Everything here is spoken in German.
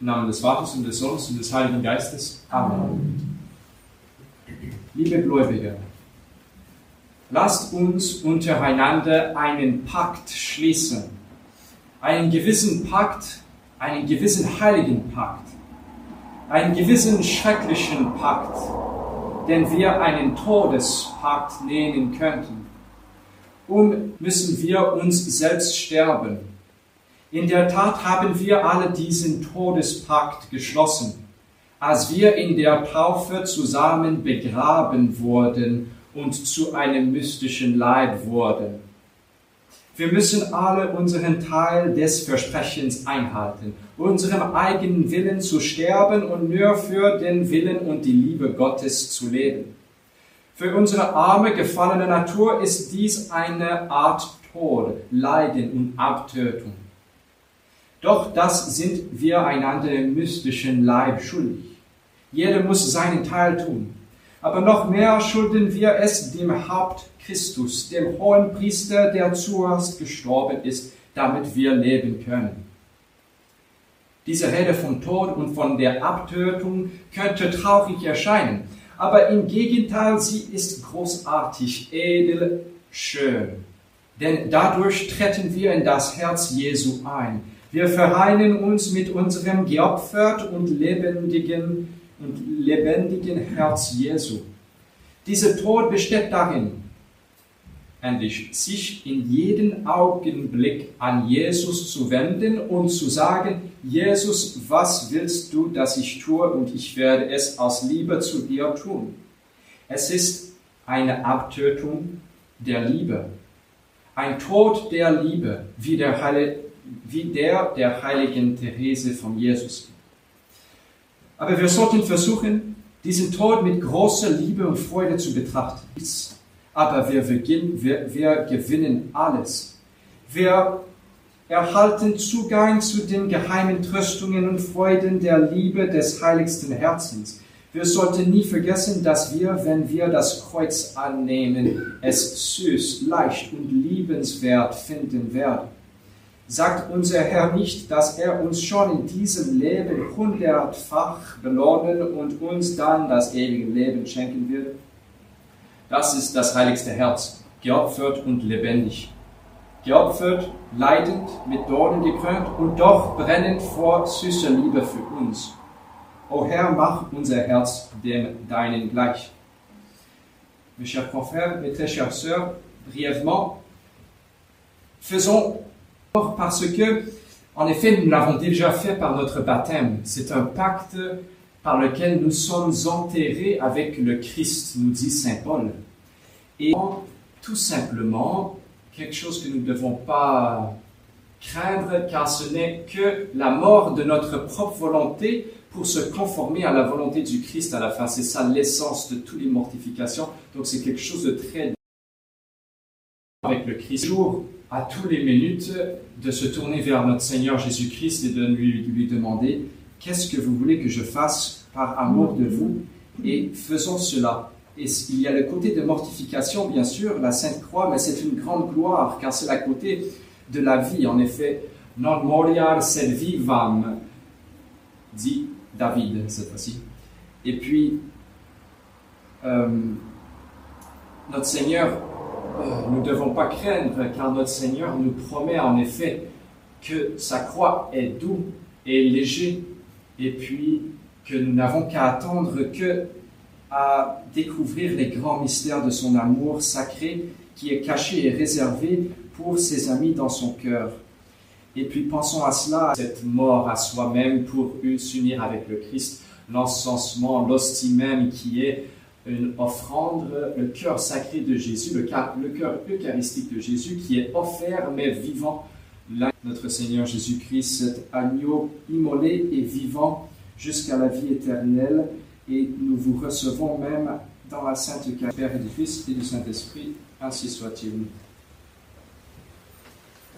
Im Namen des Vaters und des Sohnes und des Heiligen Geistes. Amen. Liebe Gläubige, lasst uns untereinander einen Pakt schließen. Einen gewissen Pakt, einen gewissen heiligen Pakt. Einen gewissen schrecklichen Pakt, den wir einen Todespakt nennen könnten. Um müssen wir uns selbst sterben in der Tat haben wir alle diesen Todespakt geschlossen, als wir in der Taufe zusammen begraben wurden und zu einem mystischen Leib wurden. Wir müssen alle unseren Teil des Versprechens einhalten, unserem eigenen Willen zu sterben und nur für den Willen und die Liebe Gottes zu leben. Für unsere arme, gefallene Natur ist dies eine Art Tod, Leiden und Abtötung. Doch das sind wir einander im mystischen Leib schuldig. Jeder muss seinen Teil tun. Aber noch mehr schulden wir es dem Haupt Christus, dem hohen Priester, der zuerst gestorben ist, damit wir leben können. Diese Rede vom Tod und von der Abtötung könnte traurig erscheinen, aber im Gegenteil, sie ist großartig, edel, schön. Denn dadurch treten wir in das Herz Jesu ein, wir vereinen uns mit unserem geopfert und lebendigen, und lebendigen Herz Jesu. Dieser Tod besteht darin, endlich sich in jedem Augenblick an Jesus zu wenden und zu sagen, Jesus, was willst du, dass ich tue und ich werde es aus Liebe zu dir tun. Es ist eine Abtötung der Liebe, ein Tod der Liebe, wie der wie der der heiligen Therese von Jesus. Aber wir sollten versuchen, diesen Tod mit großer Liebe und Freude zu betrachten. Aber wir, beginnen, wir, wir gewinnen alles. Wir erhalten Zugang zu den geheimen Tröstungen und Freuden der Liebe des heiligsten Herzens. Wir sollten nie vergessen, dass wir, wenn wir das Kreuz annehmen, es süß, leicht und liebenswert finden werden. Sagt unser Herr nicht, dass er uns schon in diesem Leben hundertfach belohnen und uns dann das ewige Leben schenken wird? Das ist das heiligste Herz, geopfert und lebendig. Geopfert, leidend, mit Dornen gekrönt und doch brennend vor süßer Liebe für uns. O Herr, mach unser Herz dem Deinen gleich. Mes chers confrères, mes très chères sœurs, brièvement, faisons parce que, en effet, nous l'avons déjà fait par notre baptême. C'est un pacte par lequel nous sommes enterrés avec le Christ, nous dit Saint Paul. Et tout simplement, quelque chose que nous ne devons pas craindre, car ce n'est que la mort de notre propre volonté pour se conformer à la volonté du Christ à la fin. C'est ça l'essence de toutes les mortifications. Donc c'est quelque chose de très avec le Christ. Jour à tous les minutes de se tourner vers notre Seigneur Jésus-Christ et de lui, demander qu'est-ce que vous voulez que je fasse par amour de vous? Et faisons cela. Et il y a le côté de mortification, bien sûr, la Sainte Croix, mais c'est une grande gloire car c'est la côté de la vie. En effet, non moriar sed vivam, dit David cette fois-ci. Et puis, euh, notre Seigneur nous ne devons pas craindre, car notre Seigneur nous promet en effet que sa croix est doux et léger, et puis que nous n'avons qu'à attendre que à découvrir les grands mystères de son amour sacré qui est caché et réservé pour ses amis dans son cœur. Et puis pensons à cela, cette mort à soi-même pour s'unir avec le Christ, l'encensement, l'hostie même qui est une offrande, le cœur sacré de Jésus, le cœur, eucharistique de Jésus qui est offert mais vivant. Notre Seigneur Jésus-Christ, cet agneau immolé et vivant jusqu'à la vie éternelle. Et nous vous recevons même dans la Sainte Père et du Fils et du Saint-Esprit. Ainsi soit-il.